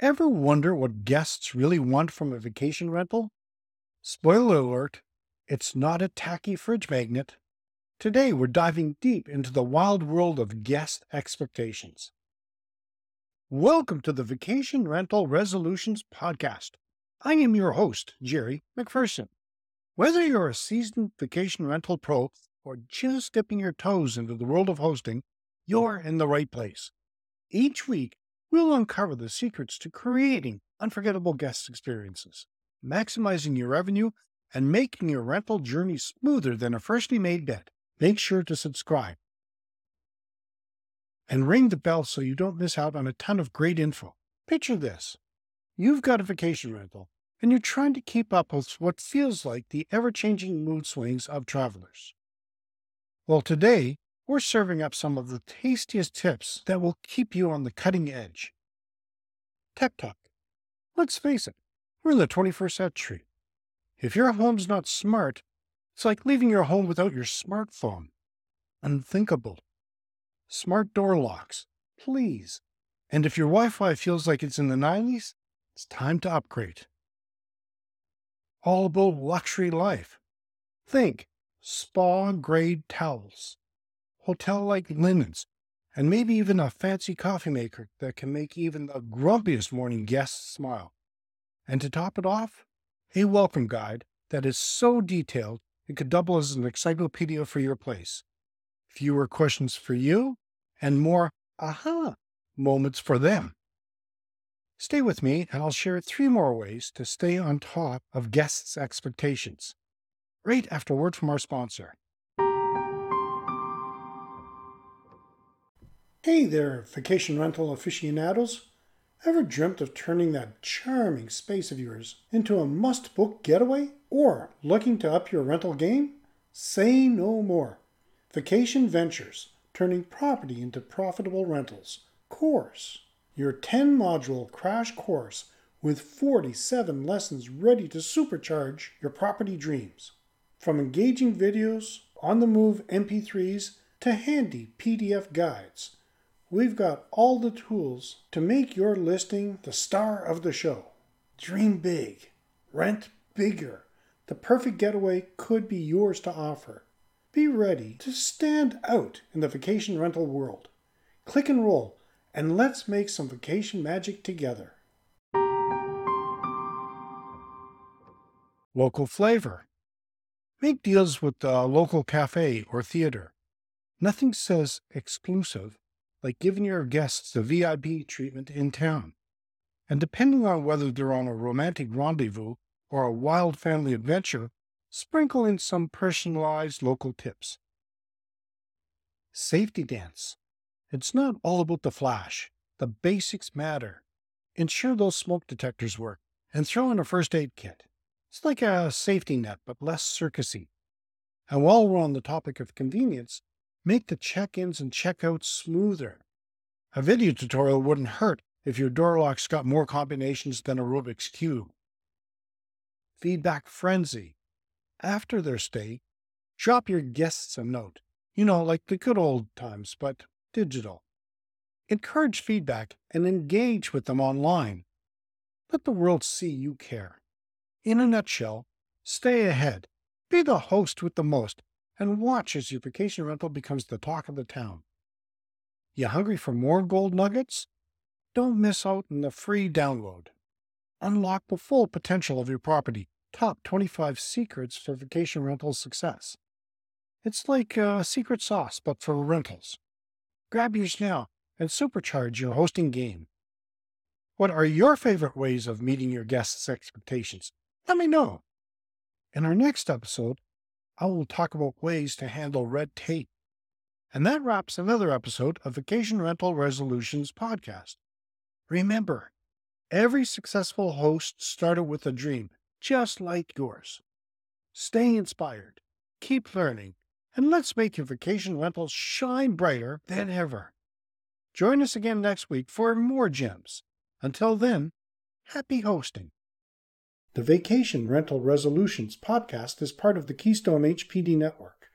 Ever wonder what guests really want from a vacation rental? Spoiler alert, it's not a tacky fridge magnet. Today, we're diving deep into the wild world of guest expectations. Welcome to the Vacation Rental Resolutions Podcast. I am your host, Jerry McPherson. Whether you're a seasoned vacation rental pro or just dipping your toes into the world of hosting, you're in the right place. Each week, we'll uncover the secrets to creating unforgettable guest experiences, maximizing your revenue, and making your rental journey smoother than a freshly made bed. Make sure to subscribe and ring the bell so you don't miss out on a ton of great info. Picture this you've got a vacation rental, and you're trying to keep up with what feels like the ever changing mood swings of travelers. Well, today, we're serving up some of the tastiest tips that will keep you on the cutting edge. Tech Talk. Let's face it, we're in the 21st century. If your home's not smart, it's like leaving your home without your smartphone. Unthinkable. Smart door locks, please. And if your Wi Fi feels like it's in the 90s, it's time to upgrade. All about luxury life. Think spa grade towels, hotel like linens, and maybe even a fancy coffee maker that can make even the grumpiest morning guest smile. And to top it off, a welcome guide that is so detailed it could double as an encyclopedia for your place. Fewer questions for you, and more aha moments for them. Stay with me, and I'll share three more ways to stay on top of guests' expectations. Right after word from our sponsor. Hey there, vacation rental aficionados. Ever dreamt of turning that charming space of yours into a must book getaway? Or looking to up your rental game? Say no more. Vacation Ventures, turning property into profitable rentals. Course, your 10 module crash course with 47 lessons ready to supercharge your property dreams. From engaging videos, on the move MP3s, to handy PDF guides we've got all the tools to make your listing the star of the show. Dream big, rent bigger. The perfect getaway could be yours to offer. Be ready to stand out in the vacation rental world. Click and roll, and let's make some vacation magic together. Local flavor. Make deals with the local cafe or theater. Nothing says exclusive like giving your guests the VIP treatment in town. And depending on whether they're on a romantic rendezvous or a wild family adventure, sprinkle in some personalized local tips. Safety dance. It's not all about the flash. The basics matter. Ensure those smoke detectors work and throw in a first aid kit. It's like a safety net, but less circusy. And while we're on the topic of convenience, Make the check ins and check-outs smoother. A video tutorial wouldn't hurt if your door lock's got more combinations than a Rubik's Cube. Feedback frenzy. After their stay, drop your guests a note. You know, like the good old times, but digital. Encourage feedback and engage with them online. Let the world see you care. In a nutshell, stay ahead. Be the host with the most and watch as your vacation rental becomes the talk of the town. You hungry for more gold nuggets? Don't miss out on the free download. Unlock the full potential of your property. Top 25 secrets for vacation rental success. It's like a secret sauce, but for rentals. Grab yours now and supercharge your hosting game. What are your favorite ways of meeting your guests' expectations? Let me know. In our next episode, I will talk about ways to handle red tape. And that wraps another episode of Vacation Rental Resolutions podcast. Remember, every successful host started with a dream, just like yours. Stay inspired, keep learning, and let's make your vacation rentals shine brighter than ever. Join us again next week for more gems. Until then, happy hosting. The Vacation Rental Resolutions podcast is part of the Keystone HPD network.